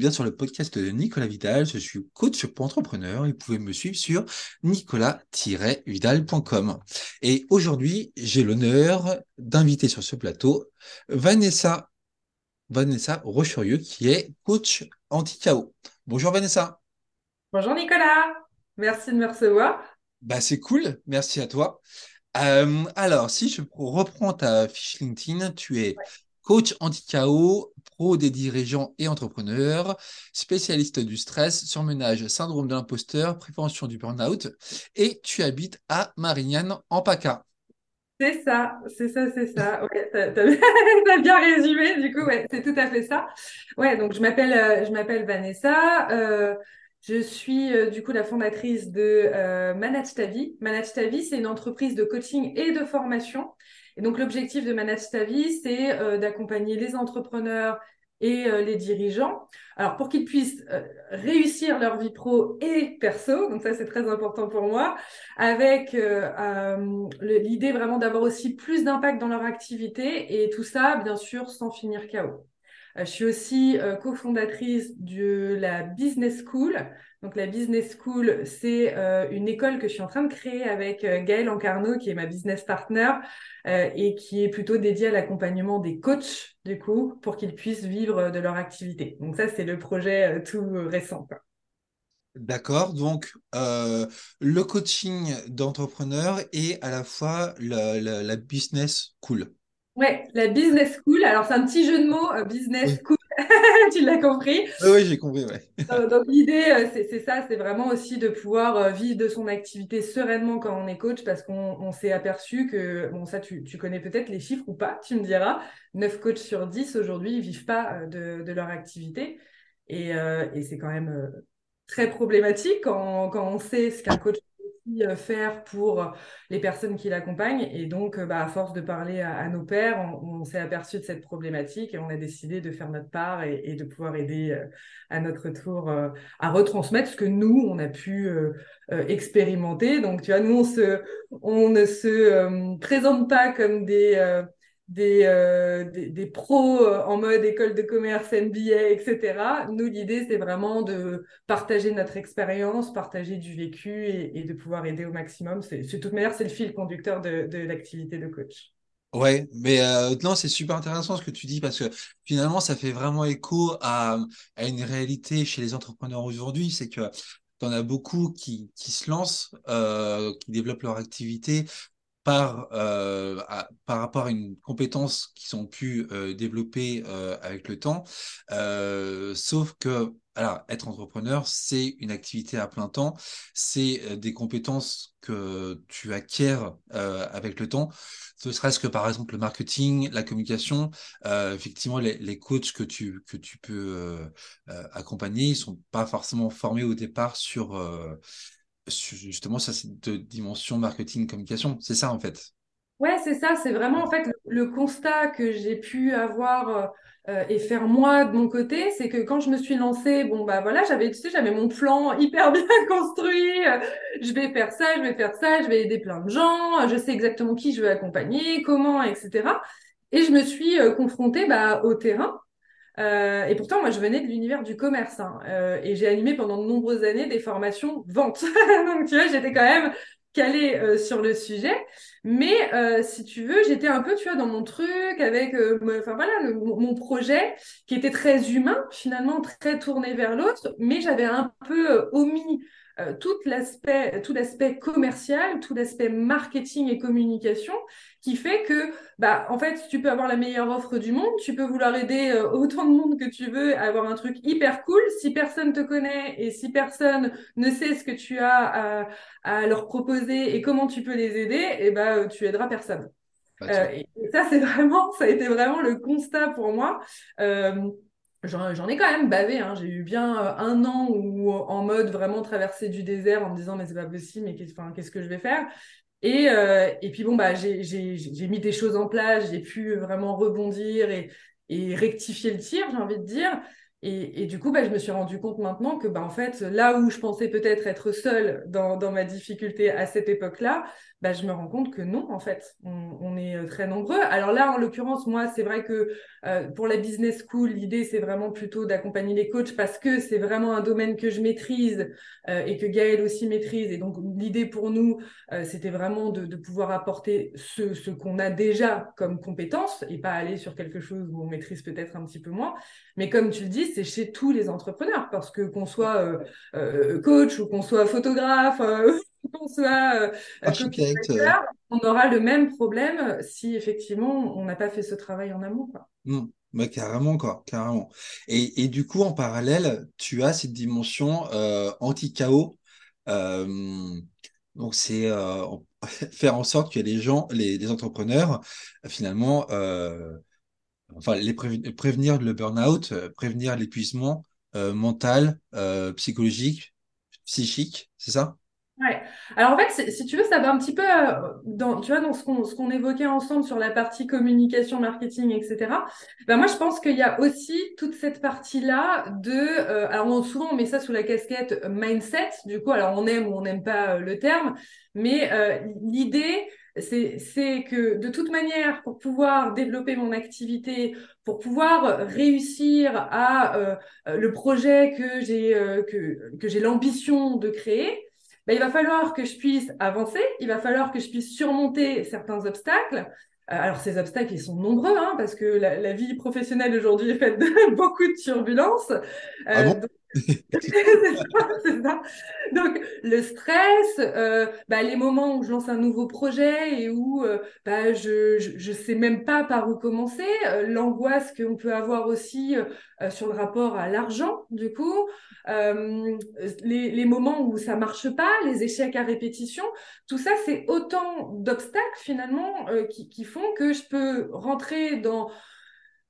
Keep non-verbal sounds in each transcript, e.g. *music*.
Bien sur le podcast de Nicolas Vidal. Je suis coach pour entrepreneurs et vous pouvez me suivre sur nicolas-vidal.com. Et aujourd'hui, j'ai l'honneur d'inviter sur ce plateau Vanessa, Vanessa Rocherieux, qui est coach anti-chaos. Bonjour Vanessa. Bonjour Nicolas, merci de me recevoir. Bah, c'est cool, merci à toi. Euh, alors, si je reprends ta fiche LinkedIn, tu es coach anti-chaos, pro des dirigeants et entrepreneurs, spécialiste du stress, surmenage, syndrome de l'imposteur, prévention du burn-out, et tu habites à Marignane, en PACA. C'est ça, c'est ça, c'est ça. As, *laughs* bien résumé, du coup, ouais, c'est tout à fait ça. Ouais, donc je m'appelle, euh, Vanessa. Euh, je suis euh, du coup la fondatrice de Manage ta vie. Manage ta vie, c'est une entreprise de coaching et de formation donc, l'objectif de Manage ta vie, c'est euh, d'accompagner les entrepreneurs et euh, les dirigeants. Alors, pour qu'ils puissent euh, réussir leur vie pro et perso, donc ça, c'est très important pour moi, avec l'idée vraiment d'avoir aussi plus d'impact dans leur activité et tout ça, bien sûr, sans finir KO. Je suis aussi cofondatrice de la Business School. Donc la Business School, c'est une école que je suis en train de créer avec Gaëlle Ancarno, qui est ma business partner, euh, et qui est plutôt dédié à l'accompagnement des coachs, du coup, pour qu'ils puissent vivre de leur activité. Donc ça, c'est le projet euh, tout récent. D'accord, donc euh, le coaching d'entrepreneur et à la fois la, business cool. Ouais, la business school. Alors, c'est un petit jeu de mots, business school *laughs* tu l'as compris. Oui, j'ai compris, Donc, l'idée, euh, c'est ça, c'est vraiment aussi de pouvoir euh, vivre de son activité sereinement quand on est coach, parce qu'on s'est aperçu que, bon, ça, tu, connais peut-être les chiffres ou pas, tu me diras, 9 coachs sur 10 aujourd'hui ne vivent pas euh, de, leur activité. Et, c'est quand même très problématique quand, quand on sait ce qu'un coach euh, faire pour les personnes qui l'accompagnent. Et donc, euh, bah, à force de parler à, nos pères, on, s'est aperçu de cette problématique et on a décidé de faire notre part et, de pouvoir aider euh, à notre tour à retransmettre ce que nous, on a pu expérimenter. Donc, tu vois, nous, on, se, on ne se présente pas comme des euh, des, des, pros euh, en mode école de commerce, MBA, etc. Nous, l'idée, c'est vraiment de partager notre expérience, partager du vécu et, de pouvoir aider au maximum. C'est, de toute manière, c'est le fil conducteur de, de l'activité de coach. Ouais, mais euh, non, c'est super intéressant ce que tu dis parce que finalement, ça fait vraiment écho à, à une réalité chez les entrepreneurs aujourd'hui. C'est que tu en as beaucoup qui, qui se lancent, euh, qui développent leur activité par, euh, par rapport à une compétence qui sont pu euh, développer euh, avec le temps. sauf que, alors, être entrepreneur, c'est une activité à plein temps, c'est des compétences que tu acquiers avec le temps. Ce serait-ce que, par exemple, le marketing, la communication, effectivement, les, les, coachs que tu, que tu peux accompagner, ils sont pas forcément formés au départ sur justement ça, cette dimension marketing communication. C'est ça en fait. Ouais, c'est ça. C'est vraiment en fait le, constat que j'ai pu avoir euh, et faire moi de mon côté, c'est que quand je me suis lancée, bon bah voilà, j'avais tu sais, j'avais mon plan hyper *laughs* bien construit. Euh, je vais faire ça, je vais faire ça, je vais aider plein de gens. Je sais exactement qui je veux accompagner, comment, etc. Et je me suis euh, confrontée bah, au terrain euh, et pourtant, moi, je venais de l'univers du commerce hein, euh, et j'ai animé pendant de nombreuses années des formations vente. *laughs* Donc, tu vois, j'étais quand même calée euh, sur le sujet. Mais si tu veux, j'étais un peu, tu vois, dans mon truc avec, enfin voilà, mon projet qui était très humain, finalement très tourné vers l'autre, mais j'avais un peu omis euh, tout l'aspect tout l'aspect commercial, tout l'aspect marketing et communication qui fait que bah en fait tu peux avoir la meilleure offre du monde, tu peux vouloir aider euh, autant de monde que tu veux à avoir un truc hyper cool, si personne te connaît et si personne ne sait ce que tu as à, leur proposer et comment tu peux les aider, et eh bah tu aideras personne. Euh, et ça c'est *laughs* vraiment ça a été vraiment le constat pour moi. J'en ai quand même bavé, hein. j'ai eu bien euh, un an où en mode vraiment traverser du désert en me disant mais c'est pas possible, mais qu'est-ce que je vais faire? Et, euh, et puis bon bah j'ai mis des choses en place, j'ai pu vraiment rebondir et rectifier le tir, j'ai envie de dire. Et, du coup, bah, je me suis rendu compte maintenant que, bah, en fait, là où je pensais peut-être être seule dans, ma difficulté à cette époque-là, bah, je me rends compte que non, en fait, on, est euh, très nombreux. Alors là, en l'occurrence, moi, c'est vrai que euh, pour la business school, l'idée, c'est vraiment plutôt d'accompagner les coachs parce que c'est vraiment un domaine que je maîtrise euh, et que Gaël aussi maîtrise. Et donc, l'idée pour nous, c'était vraiment de, pouvoir apporter ce, ce qu'on a déjà comme compétences et pas aller sur quelque chose où on maîtrise peut-être un petit peu moins. Mais comme tu le dis, c'est chez tous les entrepreneurs parce que qu'on soit euh, euh, coach ou qu'on soit photographe, euh, *laughs* qu'on soit architecte, on aura le même problème si effectivement on n'a pas fait ce travail en amont. Quoi. Mmh. Bah, carrément, quoi, carrément. Et, et, du coup, en parallèle, tu as cette dimension anti-chaos. donc, c'est *laughs* faire en sorte que les gens, les, les entrepreneurs, finalement, enfin, les prévenir le burn-out, prévenir l'épuisement euh, mental, euh, psychologique, psychique, c'est ça? Ouais. Alors en fait, si tu veux, ça va un petit peu euh, dans, tu vois, dans ce qu'on qu'on évoquait ensemble sur la partie communication, marketing, etc. Ben moi, je pense qu'il y a aussi toute cette partie-là de, euh, alors souvent on met ça sous la casquette mindset. Du coup, alors on aime ou on n'aime pas le terme, mais euh, l'idée c'est que de toute manière, pour pouvoir développer mon activité, pour pouvoir réussir à euh, le projet que j'ai euh, que, que j'ai l'ambition de créer, ben, il va falloir que je puisse avancer, il va falloir que je puisse surmonter certains obstacles. Euh, alors ces obstacles, ils sont nombreux, hein, parce que la, la vie professionnelle aujourd'hui est faite de *laughs* beaucoup de turbulences. Ah bon? donc, *laughs* *laughs* Donc le stress, euh, bah, les moments où je lance un nouveau projet et où euh, bah, je, je sais même pas par où commencer, euh, l'angoisse qu'on peut avoir aussi euh, sur le rapport à l'argent du coup, les, moments où ça marche pas, les échecs à répétition, tout ça c'est autant d'obstacles finalement qui font que je peux rentrer dans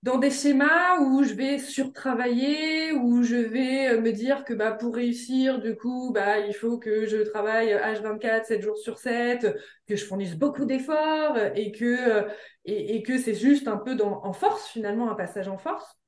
dans des schémas où je vais surtravailler, où je vais me dire que bah, pour réussir, du coup, bah, il faut que je travaille H24, 7 jours sur 7, que je fournisse beaucoup d'efforts et que, et, et que c'est juste un peu en force, finalement, un passage en force.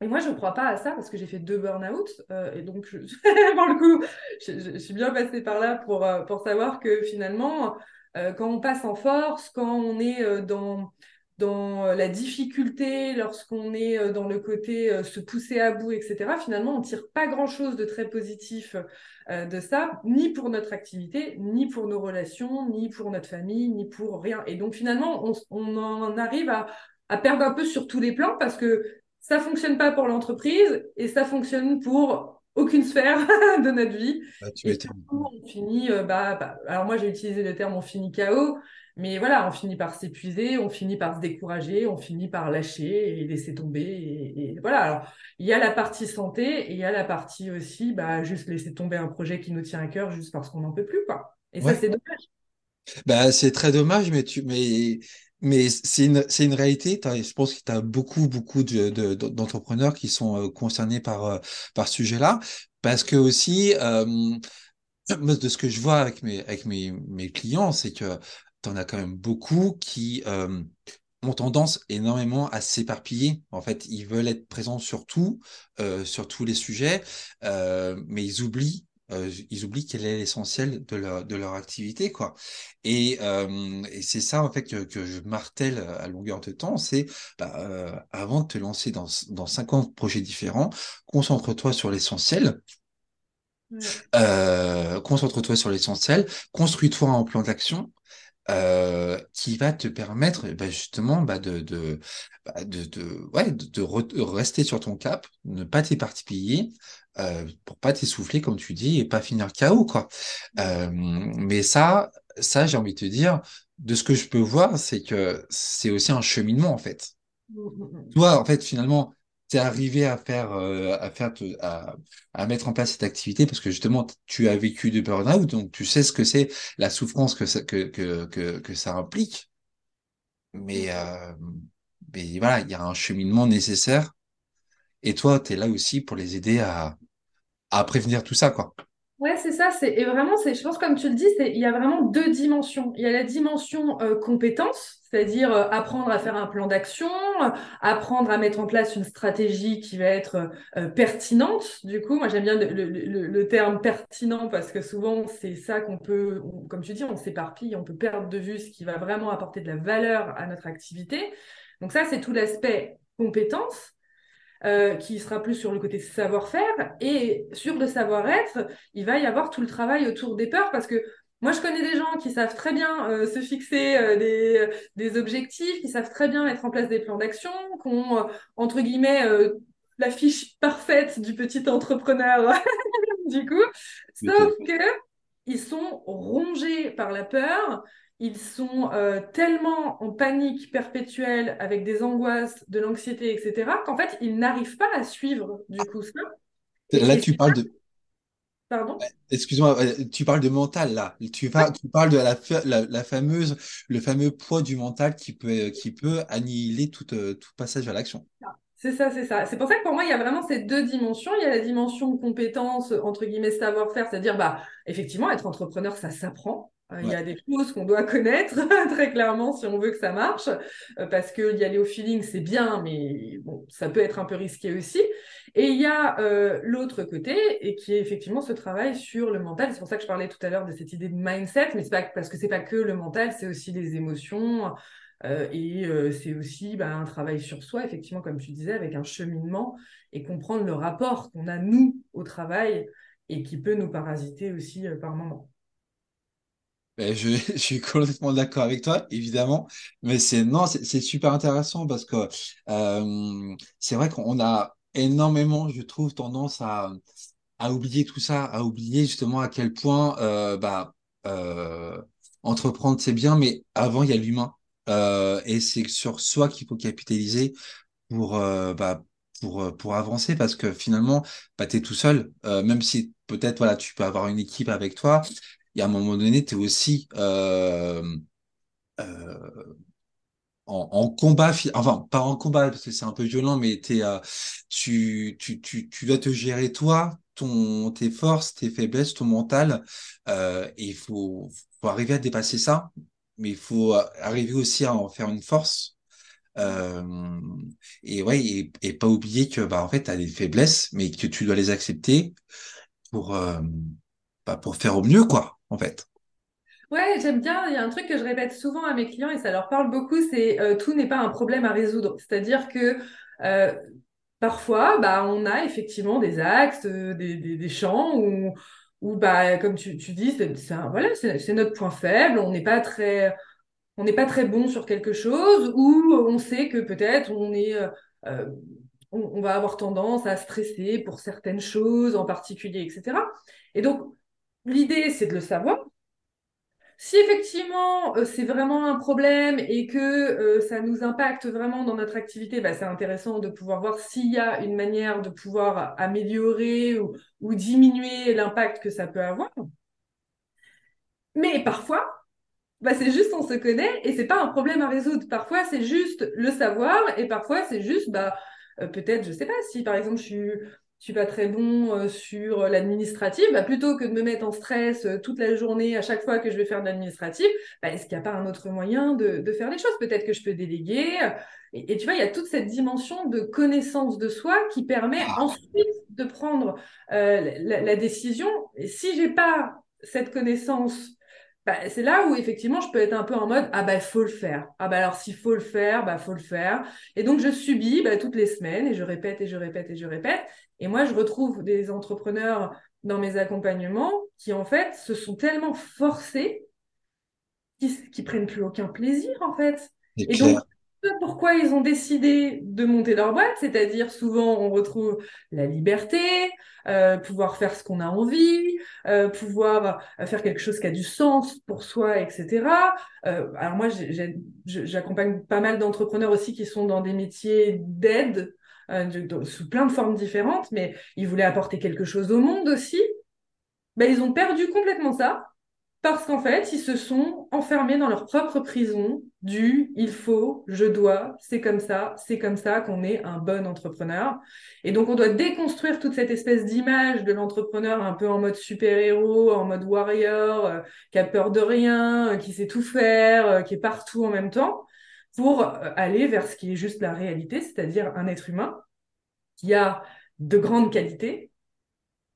Et moi, je ne crois pas à ça parce que j'ai fait deux burn-out. Euh, et donc, *laughs* pour le coup, je, suis bien passée par là pour, pour savoir que finalement, euh, quand on passe en force, quand on est dans dans la difficulté, lorsqu'on est euh, dans le côté euh, se pousser à bout, etc., finalement, on tire pas grand-chose de très positif euh, de ça, ni pour notre activité, ni pour nos relations, ni pour notre famille, ni pour rien. Et donc, finalement, on, on en arrive à, à, perdre un peu sur tous les plans parce que ça fonctionne pas pour l'entreprise et ça fonctionne pour aucune sphère *laughs* de notre vie. Bah, et on finit, bah, bah, alors moi j'ai utilisé le terme on finit KO, mais voilà, on finit par s'épuiser, on finit par se décourager, on finit par lâcher et laisser tomber. Et, et, voilà. Alors, il y a la partie santé et il y a la partie aussi, bah, juste laisser tomber un projet qui nous tient à cœur juste parce qu'on n'en peut plus, quoi. Et ouais. ça, c'est dommage. Bah, c'est très dommage, mais tu, mais, mais c'est une, c'est une réalité. Je pense que tu as beaucoup, beaucoup de, de, d'entrepreneurs qui sont concernés par, par ce sujet-là. Parce que aussi, euh, *clears throat* de ce que je vois avec mes, avec mes, mes clients, c'est que t'en as quand même beaucoup qui euh, ont tendance énormément à s'éparpiller. En fait, ils veulent être présents sur tout, euh, sur tous les sujets, euh, mais ils oublient euh, ils oublient quel est l'essentiel de leur, de leur activité, quoi. Et, euh, et c'est ça, en fait, que, que je martèle à longueur de temps, c'est bah, euh, avant de te lancer dans, dans 50 projets différents, concentre-toi sur l'essentiel. Ouais. concentre-toi sur l'essentiel, construis-toi un plan d'action, euh, qui va te permettre bah, justement bah, de, de, bah, de, de, ouais, de, de, re de, rester sur ton cap, ne pas t'éparpiller, euh, pour pas t'essouffler comme tu dis et pas finir KO quoi. Euh, mais ça, ça j'ai envie de te dire, de ce que je peux voir, c'est que c'est aussi un cheminement en fait. Toi, en fait, finalement, t'es arrivé à faire, euh, à faire, à, à, mettre en place cette activité parce que justement, tu as vécu de burn-out, donc tu sais ce que c'est la souffrance que ça, que, que, que, que ça implique. Mais, mais voilà, il y a un cheminement nécessaire. Et toi, tu es là aussi pour les aider à, à prévenir tout ça, quoi. Ouais, c'est ça. C'est et vraiment, c'est, je pense, comme tu le dis, c'est, il y a vraiment deux dimensions. Il y a la dimension euh, compétence, c'est-à-dire euh, apprendre à faire un plan d'action, euh, apprendre à mettre en place une stratégie qui va être pertinente. Du coup, moi, j'aime bien le, terme pertinent parce que souvent, c'est ça qu'on peut, comme tu dis, on s'éparpille, on peut perdre de vue ce qui va vraiment apporter de la valeur à notre activité. Donc ça, c'est tout l'aspect compétence euh, qui sera plus sur le côté savoir-faire. Et sur le savoir-être, il va y avoir tout le travail autour des peurs parce que moi, je connais des gens qui savent très bien euh, se fixer euh, des, des objectifs, qui savent très bien mettre en place des plans d'action, qui ont, entre guillemets, la fiche parfaite du petit entrepreneur, *laughs* du coup. Sauf que ils sont rongés par la peur, ils sont euh, tellement en panique perpétuelle avec des angoisses, de l'anxiété, etc., qu'en fait, ils n'arrivent pas à suivre du coup ça. Là, tu parles de, pardon? excuse-moi, tu parles de mental là. Tu, parles de la, fa- la, la fameuse, le fameux poids du mental qui peut, qui peut annihiler tout, euh, tout passage à l'action. C'est ça, c'est ça. C'est pour ça que pour moi, il y a vraiment ces deux dimensions. Il y a la dimension compétence, entre guillemets, savoir-faire, c'est-à-dire, bah, effectivement, être entrepreneur, ça s'apprend. Euh, il y a des choses qu'on doit connaître *laughs* très clairement si on veut que ça marche, euh, parce que y aller au feeling, c'est bien, mais bon, ça peut être un peu risqué aussi. Et il y a euh, l'autre côté, et qui est effectivement ce travail sur le mental. C'est pour ça que je parlais tout à l'heure de cette idée de mindset, mais c'est pas parce que c'est pas que le mental, c'est aussi les émotions, euh, et euh, c'est aussi bah, un travail sur soi, effectivement, comme tu disais, avec un cheminement et comprendre le rapport qu'on a, nous, au travail et qui peut nous parasiter aussi par moments. Ben, *laughs* je, suis complètement d'accord avec toi, évidemment, mais c'est non, c'est super intéressant parce que euh, c'est vrai qu'on a énormément, je trouve, tendance à, à oublier tout ça, à oublier justement à quel point euh, bah, euh, entreprendre c'est bien, mais avant il y a l'humain. Et c'est sur soi qu'il faut capitaliser pour bah, pour pour avancer parce que finalement bah, t'es tout seul, même si peut-être voilà tu peux avoir une équipe avec toi et à un moment donné, tu es aussi euh, euh, en, combat, fi- enfin pas en combat parce que c'est un peu violent, mais t'es, euh, tu, tu, tu, tu dois te gérer toi, ton, tes forces, tes faiblesses, ton mental, euh, et il faut, faut arriver à dépasser ça, mais il faut euh, arriver aussi à en faire une force. Euh, et ouais, et, et pas oublier que bah en fait, tu as des faiblesses, mais que tu dois les accepter pour, euh, bah, pour faire au mieux, quoi, en fait. Ouais, j'aime bien. Il y a un truc que je répète souvent à mes clients et ça leur parle beaucoup, c'est euh, tout n'est pas un problème à résoudre. C'est-à-dire que euh, parfois, bah, on a effectivement des axes, euh, des, champs où, où bah, comme tu, dis, c'est voilà, notre point faible. On n'est pas très, on n'est pas très bon sur quelque chose, ou on sait que peut-être on est, euh, on va avoir tendance à stresser pour certaines choses en particulier, etc. Et donc, l'idée, c'est de le savoir si effectivement euh, c'est vraiment un problème et que euh, ça nous impacte vraiment dans notre activité, bah, c'est intéressant de pouvoir voir s'il y a une manière de pouvoir améliorer ou, diminuer l'impact que ça peut avoir. Mais parfois, bah, c'est juste on se connaît et c'est pas un problème à résoudre. Parfois c'est juste le savoir et parfois c'est juste bah euh, peut-être je sais pas si par exemple je suis je suis pas très bon euh, sur l'administratif, bah, plutôt que de me mettre en stress euh, toute la journée à chaque fois que je vais faire de l'administratif, bah, est-ce qu'il n'y a pas un autre moyen de, de faire les choses? Peut-être que je peux déléguer. Et, et tu vois, il y a toute cette dimension de connaissance de soi qui permet ensuite de prendre euh, la, la décision. Et si j'ai pas cette connaissance bah, c'est là où effectivement je peux être un peu en mode ah bah il faut le faire. Ah bah alors s'il faut le faire, bah faut le faire. Et donc je subis bah, toutes les semaines et je répète et je répète et je répète. Et moi je retrouve des entrepreneurs dans mes accompagnements qui en fait se sont tellement forcés qui, qui prennent plus aucun plaisir en fait. C'est Et donc clair. Pourquoi ils ont décidé de monter leur boîte, c'est-à-dire souvent on retrouve la liberté, euh, pouvoir faire ce qu'on a envie, euh, pouvoir euh, faire quelque chose qui a du sens pour soi, etc. Alors moi j'accompagne pas mal d'entrepreneurs aussi qui sont dans des métiers d'aide. de- de- sous plein de formes différentes, mais ils voulaient apporter quelque chose au monde aussi. Ben, ils ont perdu complètement ça parce qu'en fait, ils se sont enfermés dans leur propre prison du il faut, je dois, c'est comme ça, c'est comme ça qu'on est un bon entrepreneur. Et donc, on doit déconstruire toute cette espèce d'image de l'entrepreneur un peu en mode super-héros, en mode warrior, euh, qui a peur de rien, euh, qui sait tout faire, euh, qui est partout en même temps, pour aller vers ce qui est juste la réalité, c'est-à-dire un être humain qui a de grandes qualités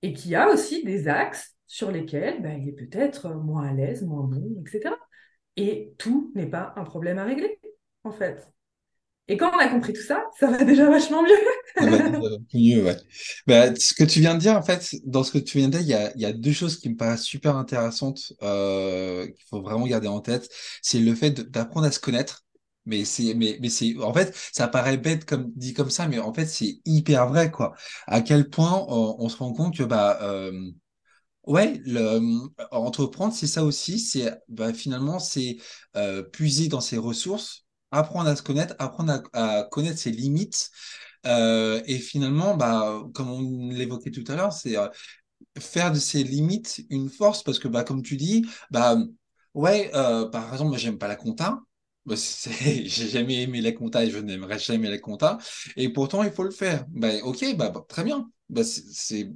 et qui a aussi des axes sur lesquels ben, il est peut-être moins à l'aise, moins bon, etc. Et tout n'est pas un problème à régler, en fait. Et quand on a compris tout ça, ça va déjà vachement mieux. Ça va mieux, ouais. Bah, ce que tu viens de dire, en fait, dans ce que tu viens de dire, il y a, y a deux choses qui me paraissent super intéressantes, euh, qu'il faut vraiment garder en tête. C'est le fait d'apprendre à se connaître. Mais c'est, mais, mais c'est, en fait, ça paraît bête comme dit comme ça, mais en fait, c'est hyper vrai, quoi. À quel point on, on se rend compte que, bah, euh, Ouais, euh, entreprendre, c'est ça aussi. C'est bah, finalement, c'est euh, puiser dans ses ressources, apprendre à se connaître, apprendre à, connaître ses limites. Euh, et finalement, bah, comme on l'évoquait tout à l'heure, c'est faire de ses limites une force parce que, bah, comme tu dis, bah, ouais, par exemple, moi, j'aime pas la compta. *laughs* J'ai jamais aimé la compta et je n'aimerais jamais la compta. Et pourtant, il faut le faire. Bah, ok, bah, très bien. Bah, c'est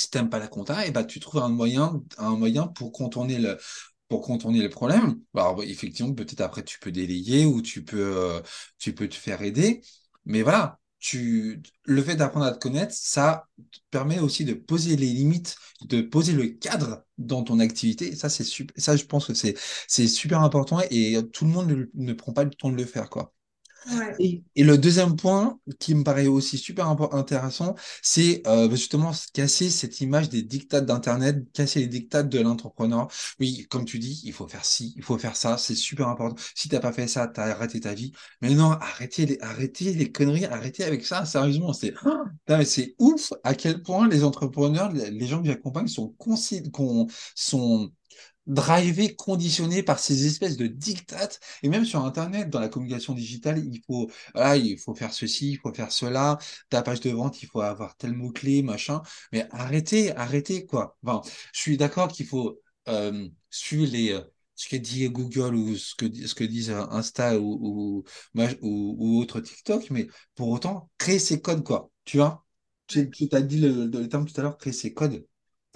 si t'aimes pas la compta, bah, tu trouves un moyen, pour contourner le, problème. Bah, effectivement, peut-être après, tu peux déléguer ou tu peux, euh, tu peux te faire aider. Mais voilà, tu, le fait d'apprendre à te connaître, ça te permet aussi de poser les limites, de poser le cadre dans ton activité. Ça, je pense que c'est, super important et tout le monde ne, ne prend pas le temps de le faire, quoi. Et, le deuxième point qui me paraît aussi super intéressant, c'est euh, justement casser cette image des dictats d'Internet, casser les dictats de l'entrepreneur. Oui, comme tu dis, il faut faire ci, il faut faire ça, c'est super important. Si t'as pas fait ça, t'as arrêté ta vie. Mais non, arrêtez les, arrêtez les conneries, arrêtez avec ça, sérieusement. C'est, *gasps* ouf à quel point les entrepreneurs, les gens que j'accompagne sont, sont drivé, conditionné par ces espèces de dictates. Et même sur Internet, dans la communication digitale, il faut, il faut faire ceci, il faut faire cela. Ta page de vente, il faut avoir tel mot-clé, machin. Mais arrêtez, arrêtez, quoi. Je suis d'accord qu'il faut euh, suivre les, euh, ce que dit Google ou ce que, ce que disent Insta ou, ou, autre TikTok, mais pour autant, créer ces codes, quoi. Tu vois? Tu, as dit le, terme tout à l'heure, créer ces codes.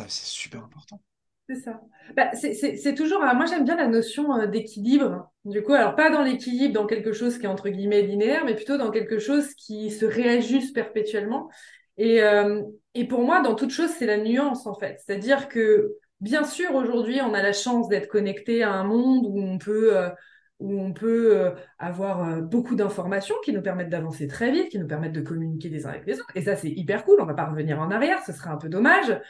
C'est super important. C'est ça. Bah, c'est toujours. moi, j'aime bien la notion euh, d'équilibre. Du coup, alors pas dans l'équilibre, dans quelque chose qui est entre guillemets linéaire, mais plutôt dans quelque chose qui se réajuste perpétuellement. Et, euh, et pour moi, dans toute chose, c'est la nuance en fait. C'est-à-dire que, bien sûr, aujourd'hui, on a la chance d'être connecté à un monde où on peut, euh, où on peut avoir beaucoup d'informations qui nous permettent d'avancer très vite, qui nous permettent de communiquer les uns avec les autres. Et ça, c'est hyper cool. On va pas revenir en arrière, ce serait un peu dommage.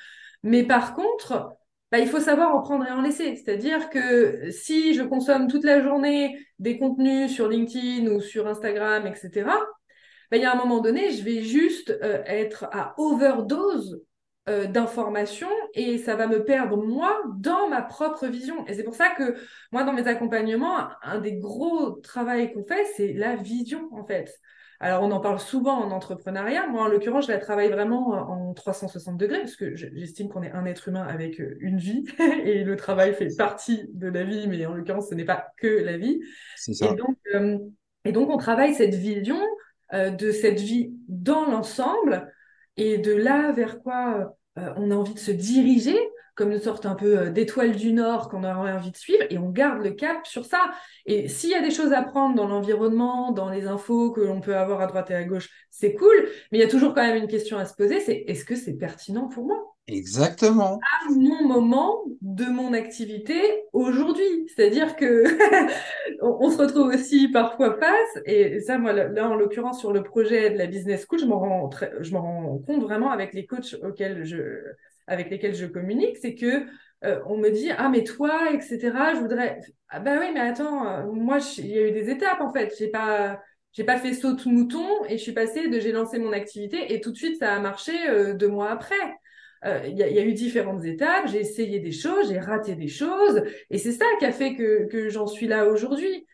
Mais par contre, bah, il faut savoir en prendre et en laisser. C'est-à-dire que si je consomme toute la journée des contenus sur LinkedIn ou sur Instagram, etc., bah, il y a un moment donné, je vais juste euh, être à overdose euh, d'informations et ça va me perdre moi dans ma propre vision. Et c'est pour ça que moi, dans mes accompagnements, un des gros travaux qu'on fait, c'est la vision en fait. Alors, on en parle souvent en entrepreneuriat. Moi, en l'occurrence, je la travaille vraiment euh, en 360 degrés, parce que je- j'estime qu'on est un être humain avec euh, une vie, *laughs* et le travail fait partie de la vie, mais en l'occurrence, ce n'est pas que la vie. Et ça. donc, euh, et donc on travaille cette vision euh, de cette vie dans l'ensemble et de là vers quoi euh, on a envie de se diriger, comme une sorte un peu euh, d'étoile du Nord qu'on a envie de suivre, et on garde le cap sur ça. Et s'il y a des choses à prendre dans l'environnement, dans les infos que l'on peut avoir à droite et à gauche, c'est cool, mais il y a toujours quand même une question à se poser, c'est est-ce que c'est pertinent pour moi? Exactement. mon moment de mon activité aujourd'hui. C'est-à-dire que *laughs* on, se retrouve aussi parfois face, et ça, moi, là, en l'occurrence, sur le projet de la business school, je m'en rends, très- je m'en rends compte vraiment avec les coachs auxquels je, avec lesquels je communique, c'est que euh, on me dit, ah, mais toi, etc., je voudrais, ah, bah oui, mais attends, euh, moi, il y a eu des étapes, en fait. J'ai pas, j'ai pas fait saut mouton et je suis passée de j'ai lancé mon activité et tout de suite ça a marché euh, deux mois après. Il y, a, y a eu différentes étapes, j'ai essayé des choses, j'ai raté des choses, et c'est ça qui a fait que, que j'en suis là aujourd'hui.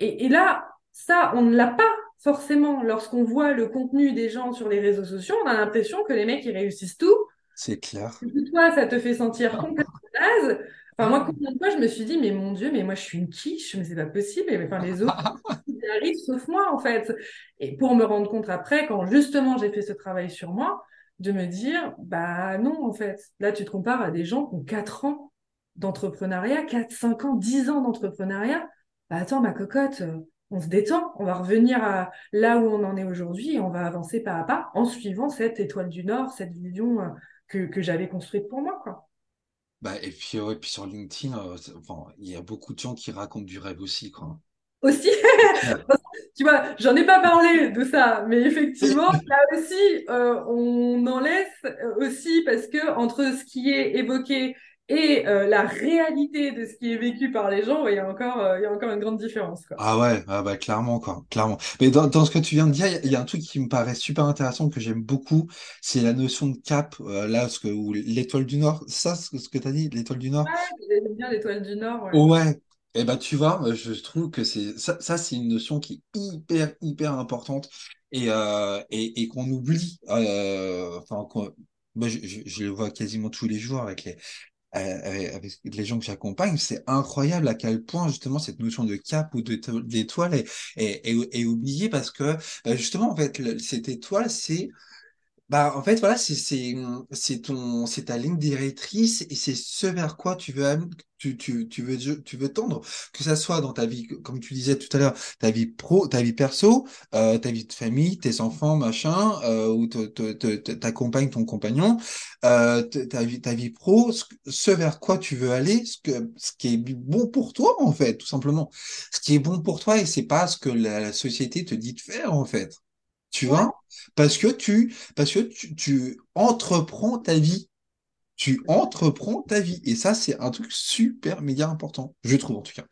Et, et là, ça, on ne l'a pas forcément. Lorsqu'on voit le contenu des gens sur les réseaux sociaux, on a l'impression que les mecs, ils réussissent tout, C'est clair. toi, ça te fait sentir complètement naze, Enfin, moi, combien de fois, je me suis dit, mais mon Dieu, mais moi, je suis une quiche, mais c'est pas possible. Mais, enfin, les autres, *laughs* ils arrivent sauf moi, en fait. Et pour me rendre compte après, quand justement j'ai fait ce travail sur moi, de me dire, bah non, en fait. Là, tu te compares à des gens qui ont 4 ans d'entrepreneuriat, 4, 5 ans, 10 ans d'entrepreneuriat. Bah attends, ma cocotte, euh, on se détend. On va revenir à là où on en est aujourd'hui et on va avancer pas à pas en suivant cette étoile du Nord, cette vision euh, que, que j'avais construite pour moi, quoi. Bah, et puis, ouais, puis sur LinkedIn, euh, enfin, il y a beaucoup de gens qui racontent du rêve aussi, quoi. Aussi, *laughs* tu vois, j'en ai pas parlé de ça, mais effectivement, *laughs* là aussi, euh, on en laisse aussi parce que entre ce qui est évoqué et euh, la réalité de ce qui est vécu par les gens, ouais, il y a encore, euh, il y a encore une grande différence, quoi. Ah ouais, ah bah clairement quoi, clairement. Mais dans, dans ce que tu viens de dire, il y, a il y a un truc qui me paraît super intéressant que j'aime beaucoup, c'est la notion de cap, euh, là, ce que, ou l'étoile du Nord, ça, ce, ce que tu as dit, l'étoile du Nord. J'aime bien l'étoile du Nord, ouais. Ouais, et ben tu vois, je trouve que c'est ça, ça c'est une notion qui est hyper, hyper importante et, et, et qu'on oublie. Enfin, qu'on- moi, je, je, je le vois quasiment tous les jours avec les, avec, avec les gens que j'accompagne. C'est incroyable à quel point justement cette notion de cap ou d'étoile est, est, oubliée parce que bah, justement, en fait, cette étoile, c'est bah, en fait, voilà, c'est c'est c'est ton c'est ta ligne directrice et c'est ce vers quoi tu veux tu, tu, tu veux tu veux tendre. Que ça soit dans ta vie comme tu disais tout à l'heure ta vie pro ta vie perso euh, ta vie de famille tes enfants machin euh, ou te, te, te- ta compagne ton compagnon euh, ta vie ta vie pro ce, vers quoi tu veux aller ce que ce qui est bon pour toi en fait tout simplement. Ce qui est bon pour toi et c'est pas ce que la, société te dit de faire en fait. Tu vois? Parce que tu, parce que tu, tu entreprends ta vie. Tu entreprends ta vie. Et ça, c'est un truc super méga important, je trouve en tout cas.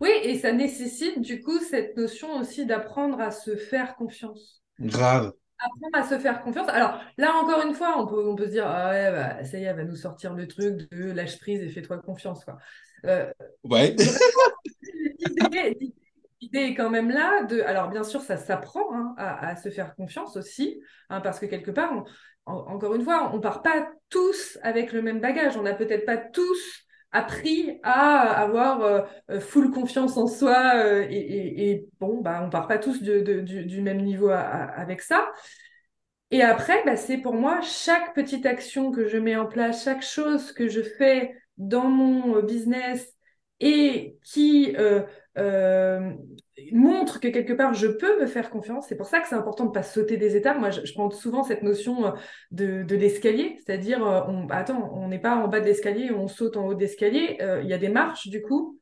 Oui, et ça nécessite du coup cette notion aussi d'apprendre à se faire confiance. Grave. Apprendre à se faire confiance. Alors là, encore une fois, on peut, on peut se dire, ah ouais, bah, ça y est, elle va nous sortir le truc de lâche prise et fais-toi confiance, quoi. Euh, Ouais. *laughs* L'idée l'idée est quand même là de. Alors, bien sûr, ça s'apprend hein, à, se faire confiance aussi, hein, parce que quelque part, encore une fois, on part pas tous avec le même bagage. On n'a peut-être pas tous appris à avoir euh, euh, full confiance en soi euh, et, bon, bah, on part pas tous du, même niveau avec ça. Et après, bah, c'est pour moi chaque petite action que je mets en place, chaque chose que je fais dans mon business et qui euh, montre que quelque part je peux me faire confiance. C'est pour ça que c'est important de ne pas sauter des étapes. Moi, je, prends souvent cette notion euh, de, l'escalier, c'est-à-dire, euh, on, attends, on n'est pas en bas de l'escalier, on saute en haut de l'escalier. Il y a des marches du coup.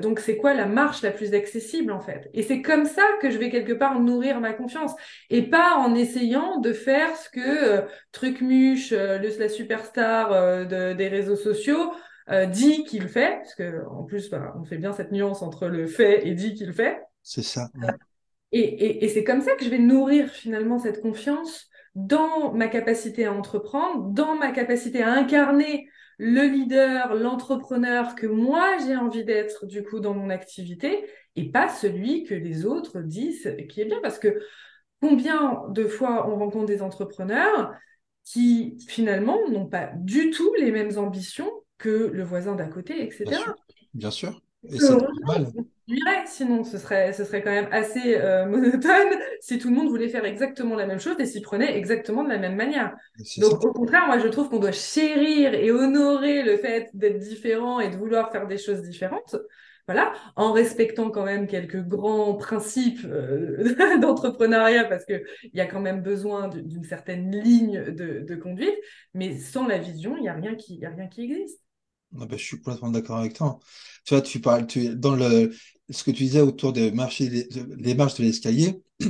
Donc, c'est quoi la marche la plus accessible en fait? Et c'est comme ça que je vais quelque part nourrir ma confiance et pas en essayant de faire ce que euh, Trucmuche, le, la superstar de- des réseaux sociaux, euh, dit qu'il fait, parce que en plus, bah, on fait bien cette nuance entre le fait et dit qu'il fait. C'est ça. Et, et, et c'est comme ça que je vais nourrir finalement cette confiance dans ma capacité à entreprendre, dans ma capacité à incarner le leader, l'entrepreneur que moi j'ai envie d'être du coup dans mon activité et pas celui que les autres disent qui est bien parce que combien de fois on rencontre des entrepreneurs qui finalement n'ont pas du tout les mêmes ambitions que le voisin d'à côté, Bien etc. sûr. Bien sûr. Et c'est normal. sinon ce serait, ce serait quand même assez euh, *laughs* monotone si tout le monde voulait faire exactement la même chose et s'y prenait exactement de la même manière. Ça. Donc au contraire, moi je trouve qu'on doit chérir et honorer le fait d'être différent et de vouloir faire des choses différentes. Voilà, en respectant quand même quelques grands principes euh, *laughs* d'entrepreneuriat parce qu'il y a quand même besoin d'une certaine ligne de, de conduite, mais sans la vision, il n'y a rien qui, il y a rien qui existe. Bah, je suis complètement d'accord avec toi. Tu vois, tu parles, tu, dans le, ce que tu disais autour des marches, des marches de l'escalier, *clears throat*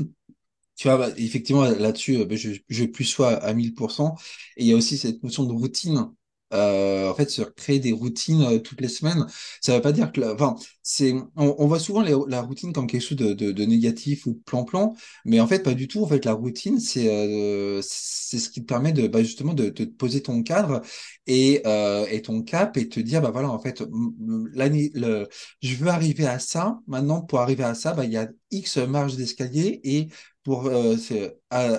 Tu vois, bah, effectivement, là-dessus, euh, bah, je, je plus sois à 1000%. Et il y a aussi cette notion de routine. Euh, en fait, se créer des routines euh, toutes les semaines, ça veut pas dire que, enfin, c'est, on, on voit souvent la routine comme quelque chose de, de, de négatif ou plan-plan, mais en fait, pas du tout. En fait, la routine, c'est, euh, c'est ce qui te permet de, bah, justement, de, de poser ton cadre et, euh, et ton cap et te dire, bah voilà, en fait, l'année, le, je veux arriver à ça. Maintenant, pour arriver à ça, bah, il y a X marges d'escalier et pour euh, à,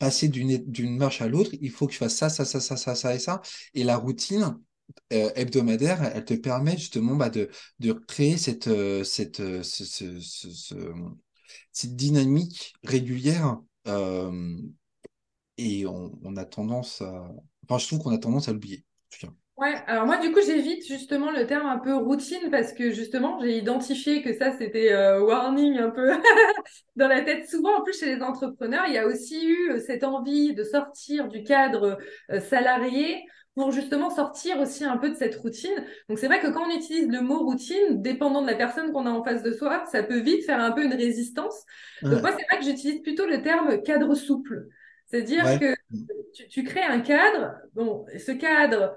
passer d'une marche à l'autre, il faut que je fasse ça, ça, ça, ça, ça, ça et ça. Et la routine, euh, hebdomadaire, elle te permet justement bah, de, de créer cette, euh, cette, euh, ce- ce- ce- ce- cette dynamique régulière euh, et on, on a tendance à... Enfin, je trouve qu'on a tendance à l'oublier. Ouais, alors moi du coup j'évite justement le terme un peu routine parce que justement j'ai identifié que ça c'était euh, warning un peu *laughs* dans la tête. Souvent en plus chez les entrepreneurs il y a aussi eu euh, cette envie de sortir du cadre euh, salarié pour justement sortir aussi un peu de cette routine. Donc c'est vrai que quand on utilise le mot routine, dépendant de la personne qu'on a en face de soi, ça peut vite faire un peu une résistance. Donc moi c'est vrai que j'utilise plutôt le terme cadre souple. C'est-à-dire ouais, que tu, tu crées un cadre, bon, ce cadre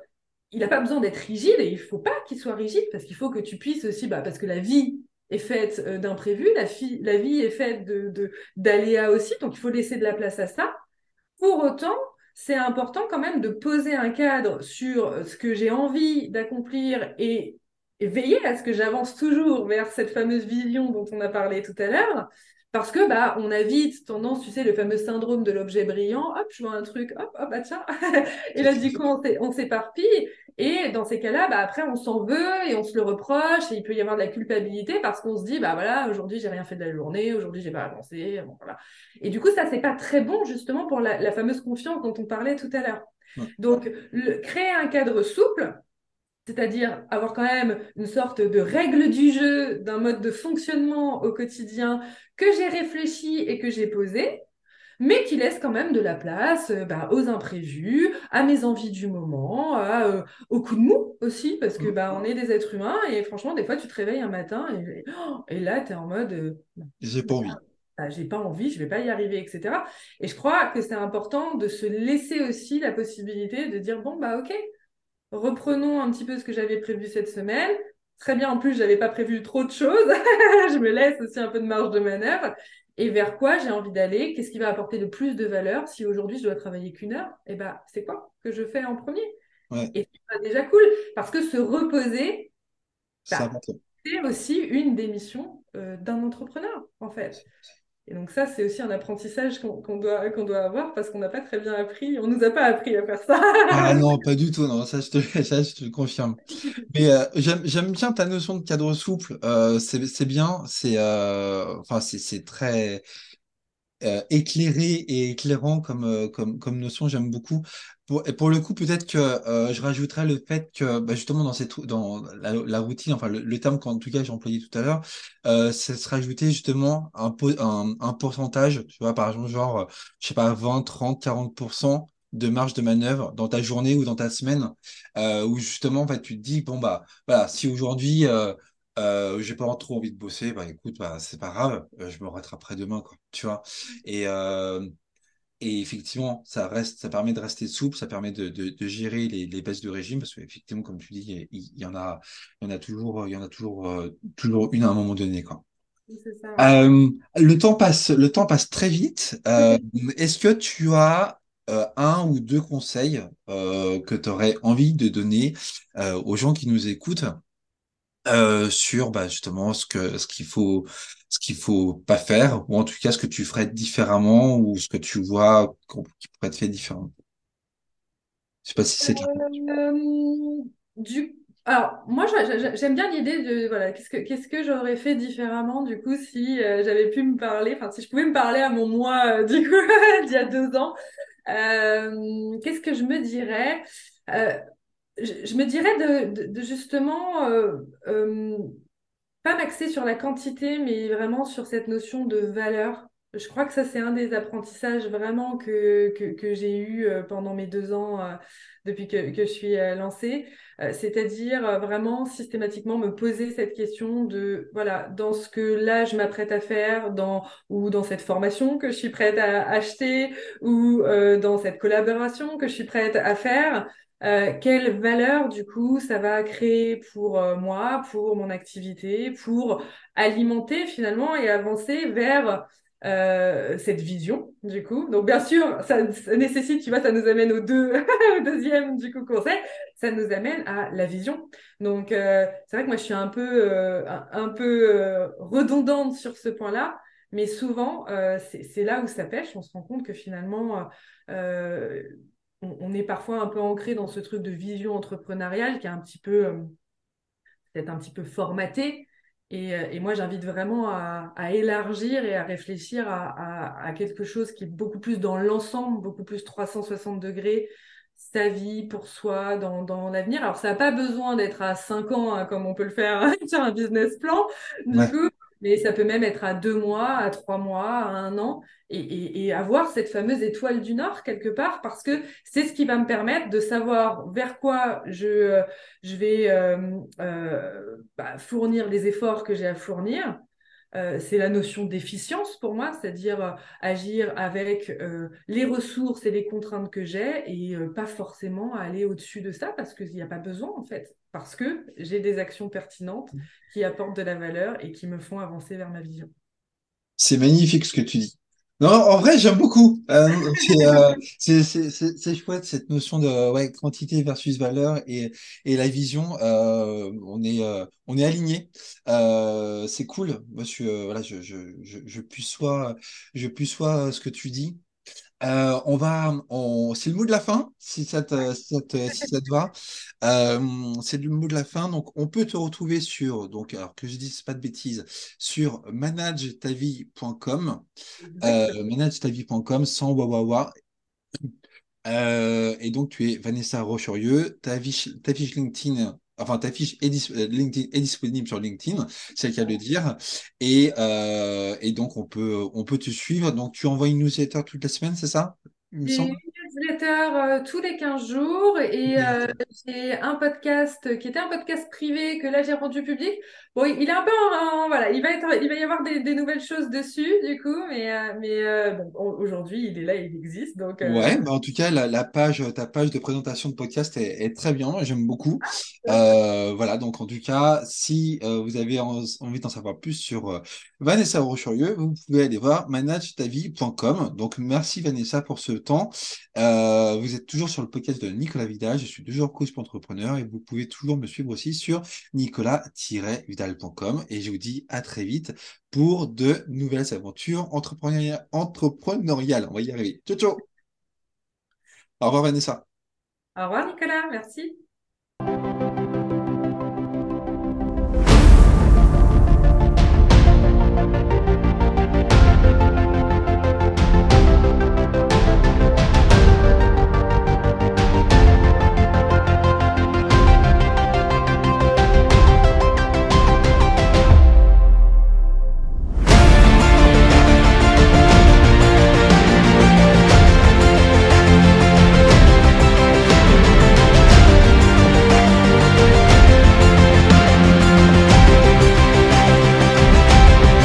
il n'a pas besoin d'être rigide et il faut pas qu'il soit rigide parce qu'il faut que tu puisses aussi, bah, parce que la vie est faite euh, d'imprévus, la, vie est faite de, de- d'aléas aussi, donc il faut laisser de la place à ça. Pour autant, c'est important quand même de poser un cadre sur euh, ce que j'ai envie d'accomplir et veiller à ce que j'avance toujours vers cette fameuse vision dont on a parlé tout à l'heure. Parce que bah on a vite tendance, tu sais, le fameux syndrome de l'objet brillant. Hop, je vois un truc, hop, hop, bah tiens. *laughs* Et là, du coup, on s'é- on s'éparpille. Et dans ces cas-là, bah après, on s'en veut et on se le reproche. Et il peut y avoir de la culpabilité parce qu'on se dit, bah voilà, aujourd'hui, j'ai rien fait de la journée, aujourd'hui, j'ai pas avancé. Bon, voilà. Et du coup, ça, c'est pas très bon justement pour la, la fameuse confiance dont on parlait tout à l'heure. ouais, Donc, le- créer un cadre souple, c'est-à-dire avoir quand même une sorte de règle du jeu, d'un mode de fonctionnement au quotidien que j'ai réfléchi et que j'ai posé, mais qui laisse quand même de la place euh, bah, aux imprévus, à mes envies du moment, à, euh, aux coups de mou aussi, parce que bah, on est des êtres humains et franchement, des fois, tu te réveilles un matin et, oh, et là, tu es en mode euh, j'ai pas envie. bah, j'ai pas envie, je vais pas y arriver, etc. Et je crois que c'est important de se laisser aussi la possibilité de dire bon bah ok, reprenons un petit peu ce que j'avais prévu cette semaine. Très bien, en plus, j'avais pas prévu trop de choses. *laughs* Je me laisse aussi un peu de marge de manœuvre. Et vers quoi j'ai envie d'aller? Qu'est-ce qui va apporter le plus de valeur? Si aujourd'hui je dois travailler qu'une heure, eh ben c'est quoi que je fais en premier? Ouais, Et c'est déjà cool parce que se reposer, c'est bah, c'est aussi une des missions euh, d'un entrepreneur en fait. Et donc ça, c'est aussi un apprentissage qu'on doit, qu'on doit avoir parce qu'on n'a pas très bien appris, on nous a pas appris à faire ça. Ah non, pas du tout, non, ça je te, *laughs* ça, je te confirme. Mais euh, j'aime, bien ta notion de cadre souple, euh, c'est, bien, c'est euh, enfin, c'est très euh, éclairé et éclairant comme, euh, comme, comme notion, j'aime beaucoup. Pour, et pour le coup, peut-être que euh, je rajouterais le fait que bah, justement dans, cette, dans la, routine, enfin le, terme qu'en tout cas j'ai employé tout à l'heure, euh, c'est se rajouter justement un, un, un pourcentage, tu vois, par exemple, genre, je sais pas, 20, 30, 40% de marge de manœuvre dans ta journée ou dans ta semaine, où justement, en fait, tu te dis, bon, bah, voilà, si aujourd'hui, euh, j'ai pas trop envie de bosser, bah écoute, bah, c'est pas grave, euh, je me rattraperai demain, quoi, tu vois? Et, euh, et effectivement, ça reste, ça permet de rester souple, ça permet de, de, de gérer les, les baisses de régime, parce qu'effectivement, comme tu dis, il, il y en a, il y en a toujours, il y en a toujours, euh, toujours une à un moment donné, quoi. C'est ça, ouais. Le temps passe, le temps passe très vite. *laughs* Est-ce que tu as euh, un ou deux conseils euh, que tu aurais envie de donner euh, aux gens qui nous écoutent? Euh, sur bah, justement ce que ce qu'il faut ce qu'il faut pas faire ou en tout cas ce que tu ferais différemment ou ce que tu vois qui pourrait être fait différemment. Je sais pas si c'est. Euh, du... Alors, moi, j'a- j'a- j'aime bien l'idée de, voilà, qu'est-ce que, qu'est-ce que j'aurais fait différemment, du coup, si euh, j'avais pu me parler, enfin, si je pouvais me parler à mon moi, euh, *laughs* du coup, d'il y a deux ans, qu'est-ce que je me dirais? Je, me dirais de, justement euh, euh, pas m'axer sur la quantité, mais vraiment sur cette notion de valeur. Je crois que ça, c'est un des apprentissages vraiment que, que, j'ai eu euh, pendant mes deux ans depuis que, que je suis lancée. C'est-à-dire vraiment systématiquement me poser cette question de, voilà, dans ce que là, je m'apprête à faire, dans, ou dans cette formation que je suis prête à acheter, ou dans cette collaboration que je suis prête à faire. Euh, quelle valeur, du coup, ça va créer pour euh, moi, pour mon activité, pour alimenter finalement et avancer vers euh, cette vision, du coup? Donc, bien sûr, ça, nécessite, tu vois, ça nous amène au, deux, *laughs* au deuxième, du coup, conseil, ça nous amène à la vision. Donc, euh, c'est vrai que moi, je suis un peu, un, peu redondante sur ce point-là, mais souvent, c'est là où ça pêche. On se rend compte que finalement, on, est parfois un peu ancré dans ce truc de vision entrepreneuriale qui est un petit peu, euh, peut-être un petit peu formaté. Et, euh, et moi, j'invite vraiment à, à, élargir et à réfléchir à, à, à, quelque chose qui est beaucoup plus dans l'ensemble, beaucoup plus 360 degrés, sa vie pour soi dans, dans l'avenir. Alors, ça n'a pas besoin d'être à 5 ans, hein, comme on peut le faire *laughs* sur un business plan. Du ouais. coup, mais ça peut même être à deux mois, à trois mois, à un an, et, et, avoir cette fameuse étoile du Nord quelque part, parce que c'est ce qui va me permettre de savoir vers quoi je, je vais euh, euh, bah, fournir les efforts que j'ai à fournir, euh, c'est la notion d'efficience pour moi, c'est-à-dire euh, agir avec euh, les ressources et les contraintes que j'ai et euh, pas forcément aller au-dessus de ça parce qu'il n'y a pas besoin en fait, parce que j'ai des actions pertinentes qui apportent de la valeur et qui me font avancer vers ma vision. C'est magnifique ce que tu dis. Non, en vrai, j'aime beaucoup. Euh, euh, c'est chouette cette notion de ouais, quantité versus valeur et, et la vision. Euh, on est euh, on est aligné. Euh, c'est cool. Moi, je, voilà, je je je, je puis soit je puis soit ce que tu dis. Euh, on va, on, c'est le mot de la fin, si ça te, si ça te, si ça te va. Euh, c'est le mot de la fin. Donc, on peut te retrouver sur, donc, alors que je dise pas de bêtises, sur managetavie.com, euh, managetavie.com sans wawawa. Euh, et donc, tu es Vanessa Rocherieux, ta fiche, ta fiche LinkedIn enfin ta fiche est, dis euh, LinkedIn est disponible sur LinkedIn, c'est le cas de le dire. Et, euh, et donc on peut on peut te suivre. Donc tu envoies une newsletter toute la semaine, c'est ça J'ai une newsletter euh, tous les 15 jours et euh, j'ai un podcast qui était un podcast privé que là j'ai rendu public. Bon, il est un peu en, en, voilà, il va être il va y avoir des, des nouvelles choses dessus du coup, mais euh, mais bon aujourd'hui il est là, il existe donc. Ouais, bah en tout cas la, la, page ta page de présentation de podcast est, est très bien, j'aime beaucoup. Euh, voilà, donc en tout cas, si vous avez en, envie d'en savoir plus sur Vanessa Rocherieux, vous pouvez aller voir managetavie.com. Donc merci Vanessa pour ce temps. Euh, vous êtes toujours sur le podcast de Nicolas Vidal, je suis toujours coach pour entrepreneur et vous pouvez toujours me suivre aussi sur nicolas-vidal.com et je vous dis à très vite pour de nouvelles aventures entrepreneuriales. entrepreneuriales. On va y arriver. Ciao, ciao. Au revoir Vanessa. Au revoir Nicolas, merci.